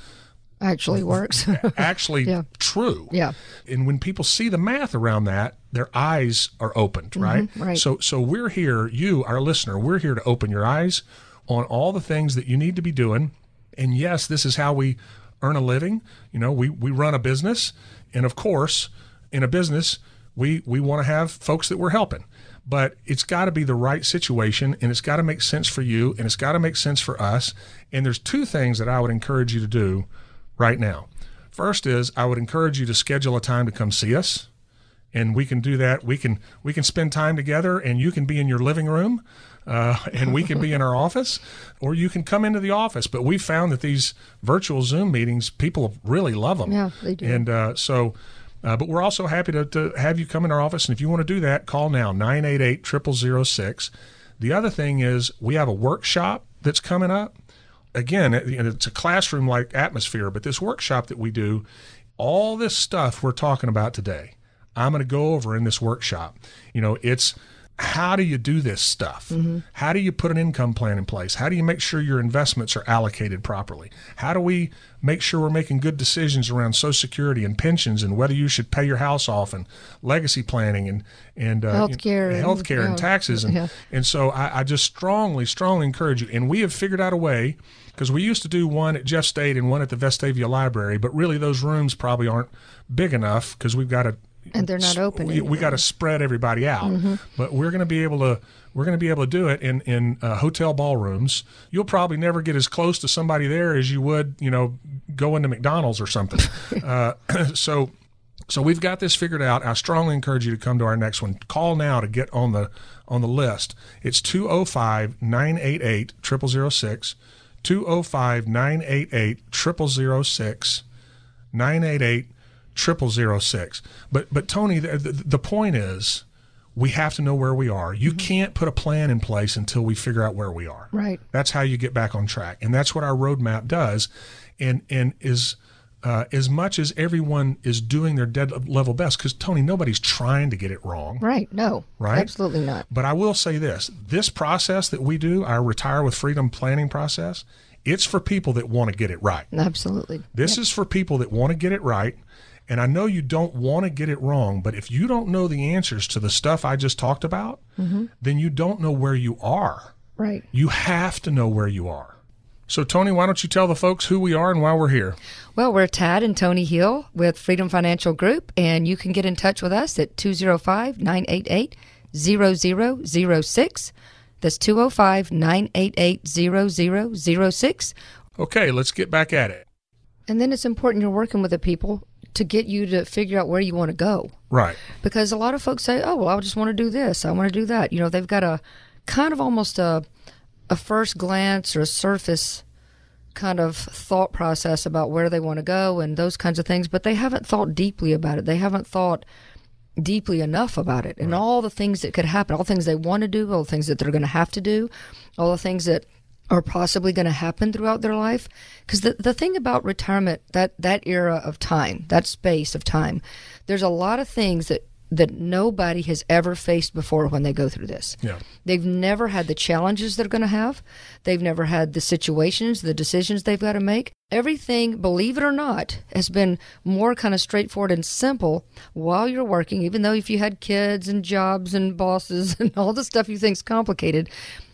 Actually works. actually Yeah. true. Yeah. And when people see the math around that, their eyes are opened, mm-hmm, right? right. So so we're here, you, our listener, we're here to open your eyes on all the things that you need to be doing. And yes, this is how we earn a living. You know, we we run a business, and of course, in a business, we we want to have folks that we're helping. But it's got to be the right situation and it's got to make sense for you and it's got to make sense for us. And there's two things that I would encourage you to do right now. First is I would encourage you to schedule a time to come see us. And we can do that. We can we can spend time together, and you can be in your living room, uh, and we can be in our office, or you can come into the office. But we found that these virtual Zoom meetings, people really love them. Yeah, they do. And uh, so, uh, but we're also happy to, to have you come in our office. And if you want to do that, call now 988 0006. The other thing is we have a workshop that's coming up again, it- it's a classroom like atmosphere, but this workshop that we do, all this stuff we're talking about today, I'm going to go over in this workshop. You know, it's how do you do this stuff? How do you put an income plan in place? How do you make sure your investments are allocated properly? How do we make sure we're making good decisions around Social Security and pensions and whether you should pay your house off and legacy planning and and uh, Healthcare and- healthcare and yeah. taxes and Yeah. and so I, I just strongly, strongly encourage you. And we have figured out a way because we used to do one at Jeff State and one at the Vestavia Library, but really those rooms probably aren't big enough because we've got to. And they're not open We, we got to spread everybody out, but we're going to be able to. We're going to be able to do it in in uh, hotel ballrooms. You'll probably never get as close to somebody there as you would, you know, go into McDonald's or something. uh, so so we've got this figured out. I strongly encourage you to come to our next one. Call now to get on the on the list. It's 205-988-0006, 205-988-0006, 988-0006. But but Tony, the, the, the point is we have to know where we are. You can't put a plan in place until we figure out where we are. Right. That's how you get back on track, and that's what our roadmap does, and and is. Uh, as much as everyone is doing their dead level best, because Tony, nobody's trying to get it wrong. right. No. Right? Absolutely not. But I will say this this process that we do, our Retire with Freedom planning process, it's for people that want to get it right. Absolutely. This is for people that want to get it right. And I know you don't want to get it wrong, but if you don't know the answers to the stuff I just talked about, mm-hmm. then you don't know where you are. Right. You have to know where you are. So, Tony, why don't you tell the folks who we are and why we're here? Well, we're Tad and Tony Hill with Freedom Financial Group, and you can get in touch with us at 205 988 0006. That's 205 988 0006. Okay, let's get back at it. And then it's important you're working with the people to get you to figure out where you want to go. Right. Because a lot of folks say, oh, well, I just want to do this, I want to do that. You know, they've got a kind of almost a, a first glance or a surface kind of thought process about where they want to go and those kinds of things, but they haven't thought deeply about it. They haven't thought deeply enough about it and all the things that could happen, all the things they want to do, all the things that they're going to have to do, all the things that are possibly going to happen throughout their life. Because the, the thing about retirement, that, that era of time, that space of time, there's a lot of things that that nobody has ever faced before when they go through this. Yeah. They've never had the challenges they're going to have. They've never had the situations, the decisions they've got to make. Everything, believe it or not, has been more kind of straightforward and simple while you're working, even though if you had kids and jobs and bosses and all the stuff you think's complicated.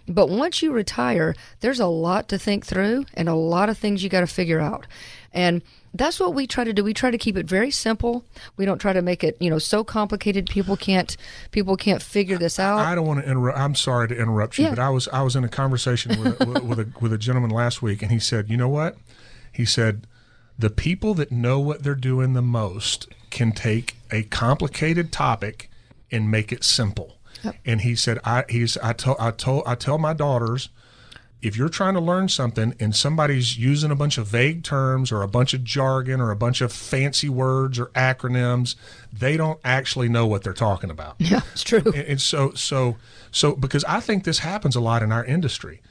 But once you retire, there's a lot to think through and a lot of things you got to figure out. And that's what we try to do. We try to keep it very simple. We don't try to make it, you know, so complicated people can't people can't figure this out. I don't want to interrupt. I'm sorry to interrupt you, Yeah. but I was I was in a conversation with a, with, with a with a gentleman last week, and he said, "You know what?" He said, "The people that know what they're doing the most can take a complicated topic and make it simple." And he said, "I he's I told I told I tell my daughters." if you're trying to learn something and somebody's using a bunch of vague terms or a bunch of jargon or a bunch of fancy words or acronyms, they don't actually know what they're talking about. yeah, it's true. And, and so, so, so, because I think this happens a lot in our industry.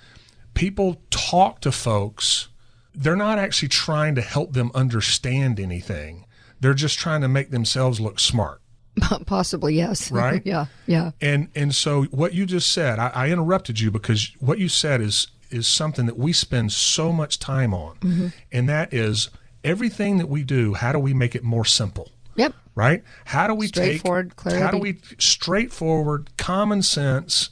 People talk to folks, they're not actually trying to help them understand anything. They're just trying to make themselves look smart. Possibly, yes. Right? yeah, yeah. And and so what you just said, I, I interrupted you because what you said is is something that we spend so much time on, mm-hmm. and that is everything that we do. How do we make it more simple? Yep. Right? How do we take Straightforward, How do we straightforward, common sense?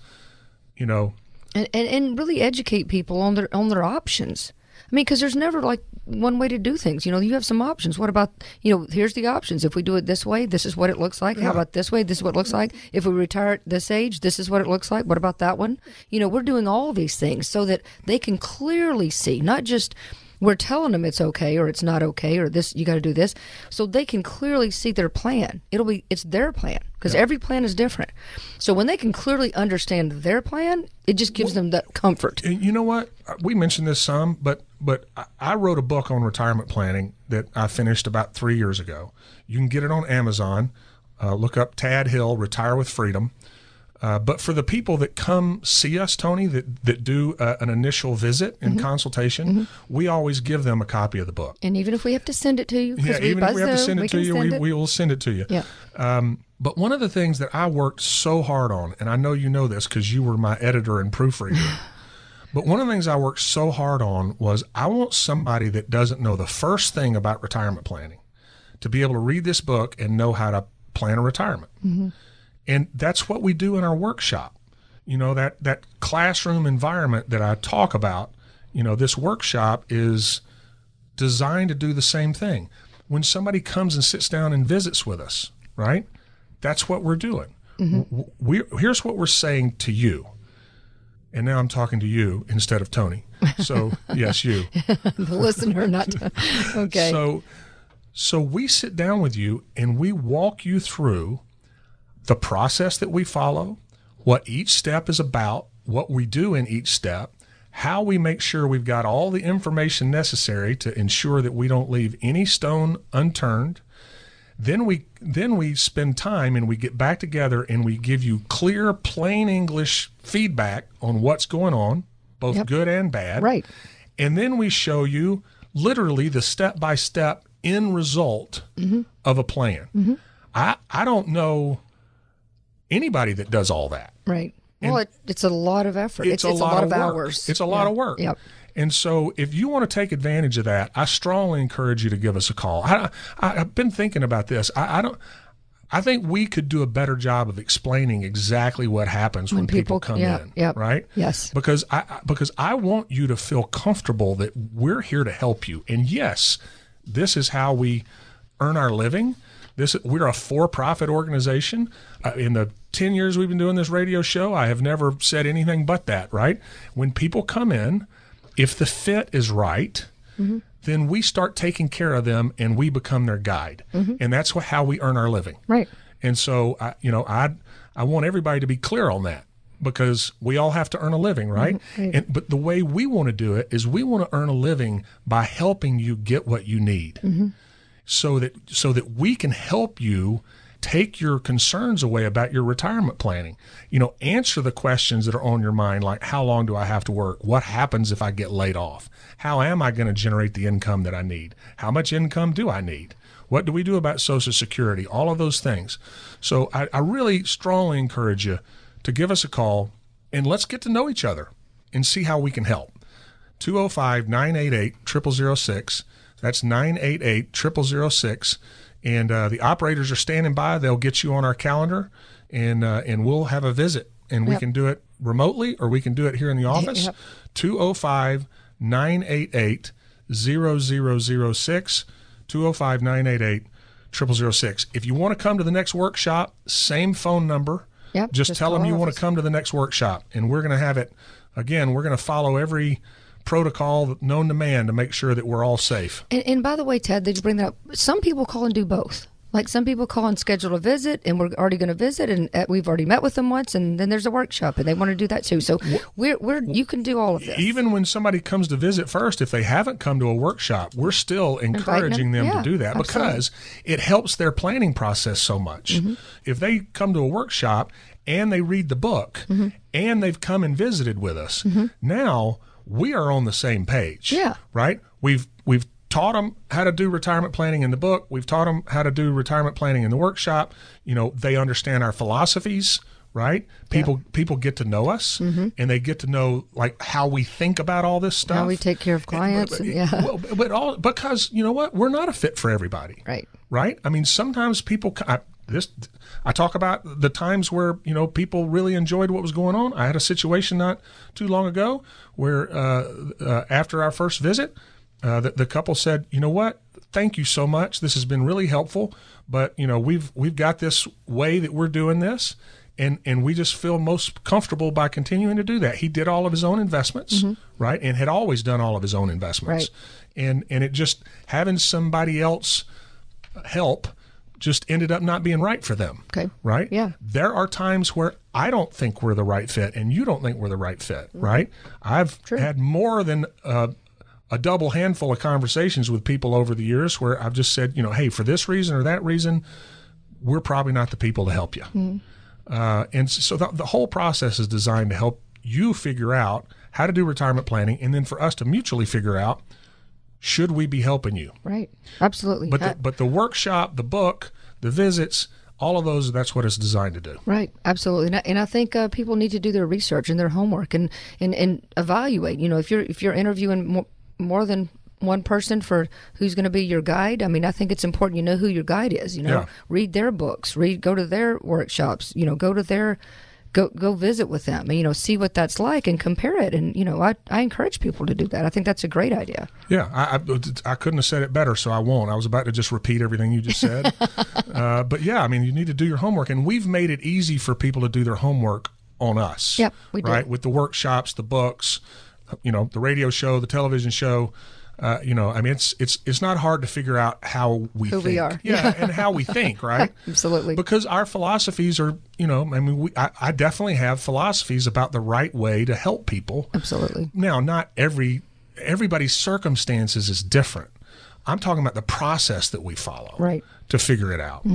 You know, and, and, and really educate people on their on their options. I mean, because there's never like one way to do things. You know, you have some options. What about you know? Here's the options. If we do it this way, this is what it looks like. How about this way? This is what it looks like. If we retire at this age, this is what it looks like. What about that one? You know, we're doing all these things so that they can clearly see, not just we're telling them it's okay or it's not okay or this you got to do this, so they can clearly see their plan. It'll be it's their plan because every plan is different. So when they can clearly understand their plan, it just gives them that comfort. And you know what? We mentioned this some, but but I- I wrote a book on retirement planning that I finished about three years ago. You can get it on Amazon. Uh, look up Tad Hill, Retire with Freedom. Uh, but for the people that come see us, Tony, that that do uh, an initial visit and consultation, we always give them a copy of the book. And even if we have to send it to you, Yeah, we even if we have to send it to you, we, we will send it to you. Yeah. Um, but one of the things that I worked so hard on, and I know you know this because you were my editor and proofreader, but one of the things I worked so hard on was I want somebody that doesn't know the first thing about retirement planning to be able to read this book and know how to plan a retirement. And that's what we do in our workshop. You know, that, that classroom environment that I talk about, you know, this workshop is designed to do the same thing. When somebody comes and sits down and visits with us, right? That's what we're doing. Mm-hmm. W- We, here's what we're saying to you. And now I'm talking to you instead of Tony. So, yes, you. the listener, not okay. So, so we sit down with you and we walk you through the process that we follow, what each step is about, what we do in each step, how we make sure we've got all the information necessary to ensure that we don't leave any stone unturned. Then we then we spend time and we get back together and we give you clear, plain English feedback on what's going on, both Yep. good and bad. right. And then we show you literally the step by step end result Mm-hmm. of a plan. I, I don't know anybody that does all that. Right. Well, it, it's a lot of effort. It's, it's a lot, of, work. hours. It's a lot Yeah. of work. Yep. And so, if you want to take advantage of that, I strongly encourage you to give us a call. I, I, I've been thinking about this. I, I don't. I think we could do a better job of explaining exactly what happens when, people, people- come yeah, in. yep. Right. Yes. Because I- because I want you to feel comfortable that we're here to help you. And yes, this is how we earn our living. This we're a for-profit organization. Uh, in the ten years we've been doing this radio show, I have never said anything but that. Right? When people come in, if the fit is right, mm-hmm. then we start taking care of them and we become their guide, mm-hmm. and that's how we earn our living. Right. And so, I, you know, I I want everybody to be clear on that because we all have to earn a living, right? Mm-hmm. And but the way we want to do it is we want to earn a living by helping you get what you need, so that so that we can help you take your concerns away about your retirement planning. You know, answer the questions that are on your mind, like how long do I have to work? What happens if I get laid off? How am I going to generate the income that I need? How much income do I need? What do we do about Social Security? All of those things. So I, I really strongly encourage you to give us a call and let's get to know each other and see how we can help. 205 988 0006. That's 988 0006. And uh, the operators are standing by. They'll get you on our calendar and, uh, and we'll have a visit. And we Yep. can do it remotely or we can do it here in the office. Yep. 205 988 0006. 205 988 0006. If you want to come to the next workshop, same phone number. Yep, Just, just tell them you want to come to the next workshop, and we're going to have it. Again, we're going to follow every protocol known to man to make sure that we're all safe. And, and by the way, Ted, did you bring that up? Some people call and do both. Like some people call and schedule a visit, and we're already going to visit, and uh, we've already met with them once, and then there's a workshop, and they want to do that too. So we're we're you can do all of this. Even when somebody comes to visit first, if they haven't come to a workshop, we're still encouraging them, them? Yeah, to do that absolutely. because it helps their planning process so much. Mm-hmm. If they come to a workshop and they read the book Mm-hmm. and they've come and visited with us, now we are on the same page. Yeah. Right? We've we've taught them how to do retirement planning in the book. We've taught them how to do retirement planning in the workshop. You know, they understand our philosophies, right? People people get to know us and they get to know like how we think about all this stuff. Mm-hmm. How we take care of clients, and- yeah. Well, but all because you know what? We're not a fit for everybody. Right. Right? I mean, sometimes people I, this I talk about the times where, you know, people really enjoyed what was going on. I had a situation not too long ago where uh, uh, after our first visit, uh, the, the couple said, "You know what? Thank you so much. This has been really helpful, but you know, we've we've got this way that we're doing this." And, and we just feel most comfortable by continuing to do that. He did all of his own investments, right, and had always done all of his own investments, Right. and and it just having somebody else help just ended up not being right for them. Okay. Right? Yeah. There are times where I don't think we're the right fit and you don't think we're the right fit, Mm-hmm. right? I've had more than uh, a double handful of conversations with people over the years where I've just said, you know, hey, for this reason or that reason, we're probably not the people to help you. Mm-hmm. Uh, and so the, the whole process is designed to help you figure out how to do retirement planning and then for us to mutually figure out should we be helping you right. Absolutely. but the, but the workshop, the book, the visits, all of those, that's what it's designed to do. Right, absolutely, and I, and I think uh, people need to do their research and their homework and, and, and evaluate. You know, if you're if you're interviewing more, more than one person for who's going to be your guide, I mean, I think it's important you know who your guide is. You know, Yeah. read their books, read, go to their workshops. You know, go to their go go visit with them. And, you know, see what that's like and compare it. And you know, I I encourage people to do that. I think that's a great idea. Yeah, I, I, I couldn't have said it better, so I won't. I was about to just repeat everything you just said. uh, but yeah, I mean, you need to do your homework, and we've made it easy for people to do their homework on us. Yep, we did. right with the workshops, the books, you know, the radio show, the television show. Uh, you know, I mean, it's it's it's not hard to figure out how we Who think. we are. yeah, and how we think, right? Absolutely. because our philosophies are, you know, I mean, we, I, I definitely have philosophies about the right way to help people. Absolutely. Now, not every everybody's circumstances is different. I'm talking about the process that we follow, Right. to figure it out.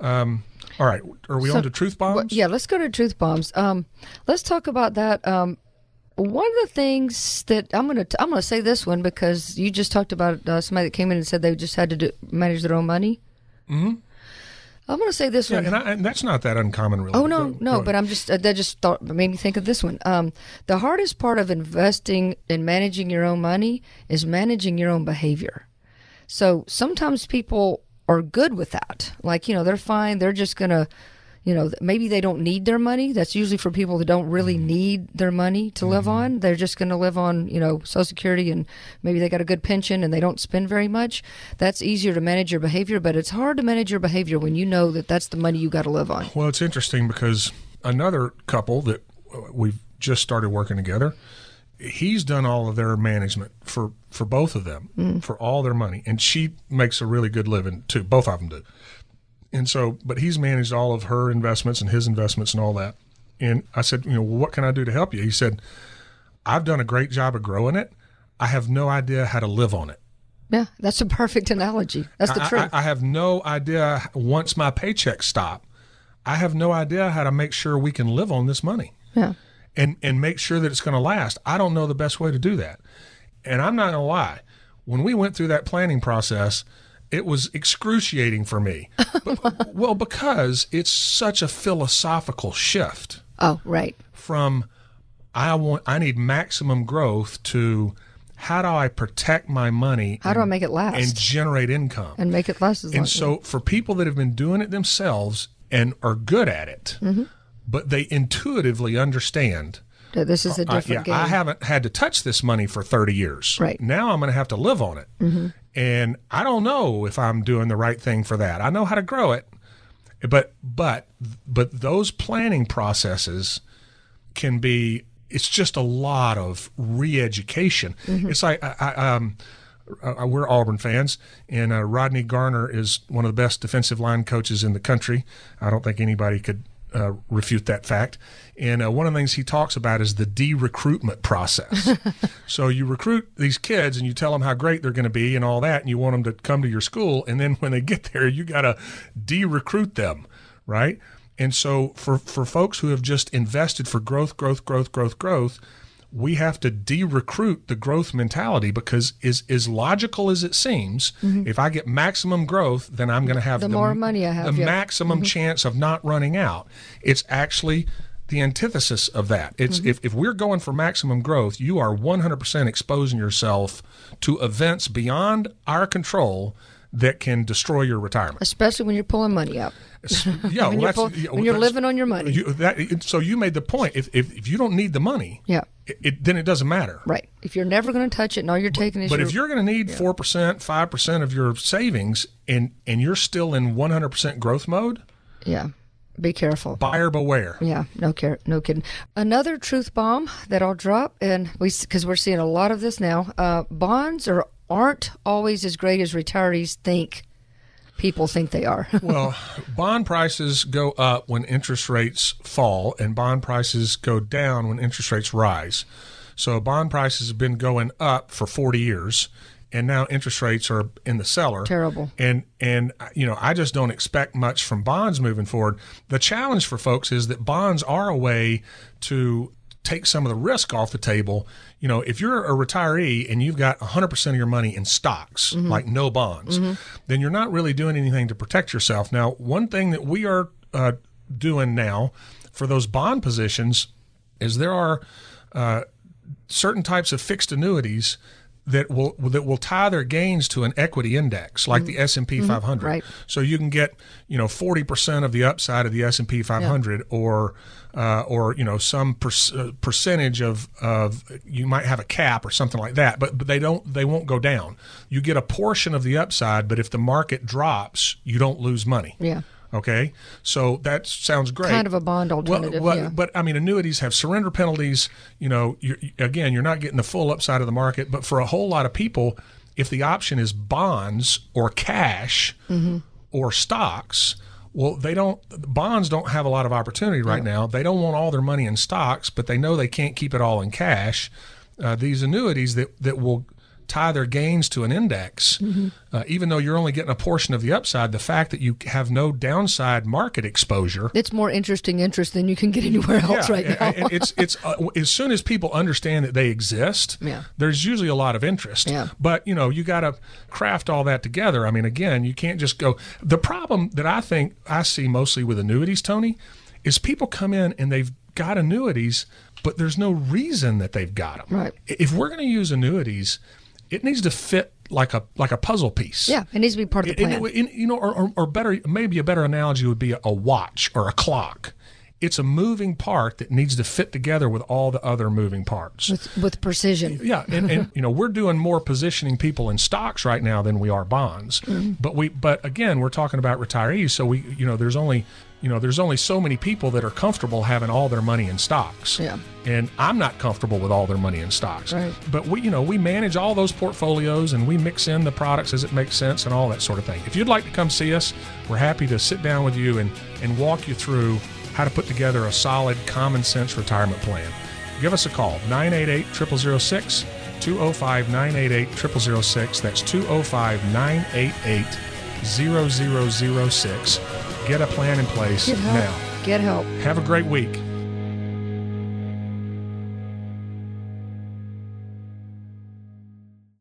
Um, all right, are we on to truth bombs? Well, yeah, let's go to truth bombs. Um, let's talk about that. Um, one of the things that I'm gonna t- I'm gonna say this one because you just talked about uh, somebody that came in and said they just had to do, manage their own money. Mm-hmm. I'm gonna say this Yeah, one. and, I, and that's not that uncommon, really. Oh no, go no! ahead. But I'm just uh, that just thought made me think of this one. Um, the hardest part of investing and managing your own money is managing your own behavior. So sometimes people are good with that. Like you know, they're fine. They're just gonna, you know, maybe they don't need their money. That's usually for people that don't really mm-hmm. need their money to live mm-hmm. on. They're just gonna live on you know Social Security and maybe they got a good pension and they don't spend very much. That's easier to manage your behavior, but it's hard to manage your behavior when you know that that's the money you got to live on. Well, it's interesting because another couple that uh, we've just started working together, he's done all of their management for for both of them mm. for all their money, and she makes a really good living too. Both of them do. And so, but he's managed all of her investments and his investments and all that. And I said, you know, what can I do to help you? He said, I've done a great job of growing it. I have no idea how to live on it. Yeah, that's a perfect analogy. That's the I, truth. I, I have no idea once my paychecks stop. I have no idea how to make sure we can live on this money yeah. and and make sure that it's going to last. I don't know the best way to do that. And I'm not going to lie. When we went through that planning process, It was excruciating for me. But, well, because it's such a philosophical shift Oh, right. from I want I need maximum growth to how do I protect my money How do I make it last? and generate income. And make it last as long And so for people that have been doing it themselves and are good at it, Mm-hmm. but they intuitively understand this is a different yeah, game. I haven't had to touch this money for 30 years. Right. Mm-hmm. Now I'm going to have to live on it. And I don't know if I'm doing the right thing for that. I know how to grow it. But but but those planning processes can be it's just a lot of re-education. Mm-hmm. It's like I, I, um uh, we're Auburn fans, and uh, Rodney Garner is one of the best defensive line coaches in the country. I don't think anybody could uh, refute that fact. And uh, one of the things he talks about is the de-recruitment process. so you recruit these kids, and you tell them how great they're going to be, and all that, and you want them to come to your school, and then when they get there, you got to de-recruit them, right? And so for for folks who have just invested for growth, growth, growth, growth, growth we have to de-recruit the growth mentality because as as logical as it seems, if I get maximum growth, then I'm going to have Mm-hmm. The more money I have, the yeah. Mm-hmm. maximum chance of not running out. It's actually the antithesis of that. It's Mm-hmm. if, if we're going for maximum growth, you are 100% exposing yourself to events beyond our control that can destroy your retirement. Especially when you're pulling money out. Yeah, When well, you're pull- yeah, when you're living on your money. You, that, so you made the point. If, if, if you don't need the money, Yeah. it, it, then it doesn't matter. Right. If you're never going to touch it and all you're taking is But your, if you're going to need four percent, five percent of your savings, and and you're still in 100 percent growth mode, yeah, be careful. buyer beware. Yeah, no care, no kidding. Another truth bomb that I'll drop, and we because we're seeing a lot of this now. Uh, bonds are aren't always as great as retirees think. People think they are. Well, bond prices go up when interest rates fall, and bond prices go down when interest rates rise. So bond prices have been going up for 40 years, and now interest rates are in the cellar. Terrible. And and you know, I just don't expect much from bonds moving forward. The challenge for folks is that bonds are a way to take some of the risk off the table. You know, if you're a retiree and you've got 100% of your money in stocks, like no bonds, then you're not really doing anything to protect yourself. Now, one thing that we are uh, doing now for those bond positions is there are uh, certain types of fixed annuities that will that will tie their gains to an equity index like the S&P 500. Right. So you can get, you know, 40% of the upside of the S&P 500 or uh, or you know some per, uh, percentage of of you might have a cap or something like that, but but they don't they won't go down. You get a portion of the upside, but if the market drops, you don't lose money. yeah, Okay, so that sounds great. kind of a bond alternative. Well, yeah. But I mean, annuities have surrender penalties. You know, you're, again, you're not getting the full upside of the market. But for a whole lot of people, if the option is bonds or cash Mm-hmm. or stocks, well, they don't. Bonds don't have a lot of opportunity right now. They don't want all their money in stocks, but they know they can't keep it all in cash. Uh, these annuities that that will tie their gains to an index, Mm-hmm. uh, even though you're only getting a portion of the upside, the fact that you have no downside market exposure it's more interesting interest than you can get anywhere else right now. it's it's uh, as soon as people understand that they exist, Yeah. there's usually a lot of interest. Yeah. But you know, you got to craft all that together. I mean, again, you can't just go. The problem that I think I see mostly with annuities, Tony, is people come in and they've got annuities, but there's no reason that they've got them. Right. If we're going to use annuities, it needs to fit like a like a puzzle piece. yeah, it needs to be part of the plan. it- you know, or, or, or better, maybe a better analogy would be a, a watch or a clock. It's a moving part that needs to fit together with all the other moving parts. with, with precision. Yeah, and, and you know we're doing more positioning people in stocks right now than we are bonds. Mm-hmm. But we, but again, we're talking about retirees, so we, you know, there's only, you know, there's only so many people that are comfortable having all their money in stocks. Yeah. And I'm not comfortable with all their money in stocks. Right. But we, you know, we manage all those portfolios and we mix in the products as it makes sense and all that sort of thing. If you'd like to come see us, we're happy to sit down with you and and walk you through how to put together a solid common sense retirement plan. Give us a call 988 0006 205 988 0006. That's 205 988 0006. Get a plan in place Get now. Get help. Have a great week.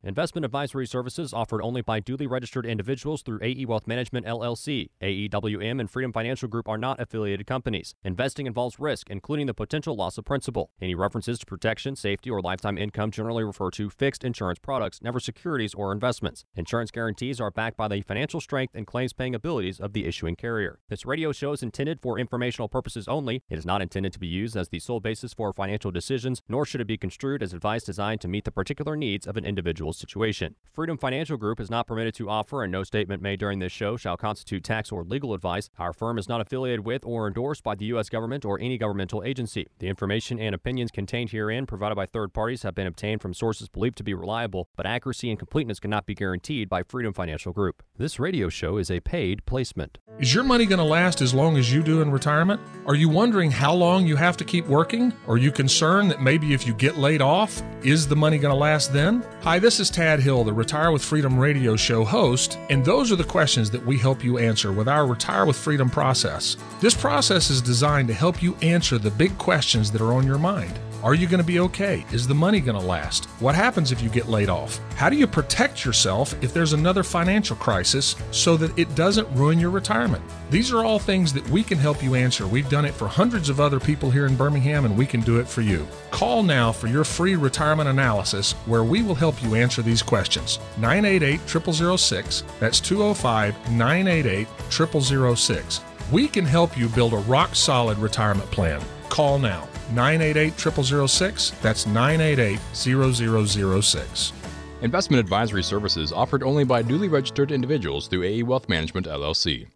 Investment advisory services offered only by duly registered individuals through AE Wealth Management LLC. AEWM and Freedom Financial Group are not affiliated companies. Investing involves risk, including the potential loss of principal. Any references to protection, safety, or lifetime income generally refer to fixed insurance products, never securities or investments. Insurance guarantees are backed by the financial strength and claims paying abilities of the issuing carrier. This radio show is intended for informational purposes only. It is not intended to be used as the sole basis for financial decisions, nor should it be construed as advice designed to meet the particular needs of an individual's situation. Freedom Financial Group is not permitted to offer, and no statement made during this show shall constitute tax or legal advice. Our firm is not affiliated with or endorsed by the U.S. government or any governmental agency. The information and opinions contained herein, provided by third parties, have been obtained from sources believed to be reliable, but accuracy and completeness cannot be guaranteed by Freedom Financial Group. This radio show is a paid placement. Is your money going to last as long as you do in retirement? Are you wondering how long you have to keep working? Are you concerned that maybe if you get laid off, is the money going to last then? Hi, this is Tad Hill, the Retire with Freedom radio show host, and those are the questions that we help you answer with our Retire with Freedom process. This process is designed to help you answer the big questions that are on your mind. Are you going to be okay? Is the money going to last? What happens if you get laid off? How do you protect yourself if there's another financial crisis so that it doesn't ruin your retirement? These are all things that we can help you answer. We've done it for hundreds of other people here in Birmingham and we can do it for you. Call now for your free retirement analysis where we will help you answer these questions. 988 0006. That's 205 988 0006. We can help you build a rock solid retirement plan. Call now. 988 0006. That's 988 0006. Investment advisory services offered only by duly registered individuals through AE Wealth Management LLC.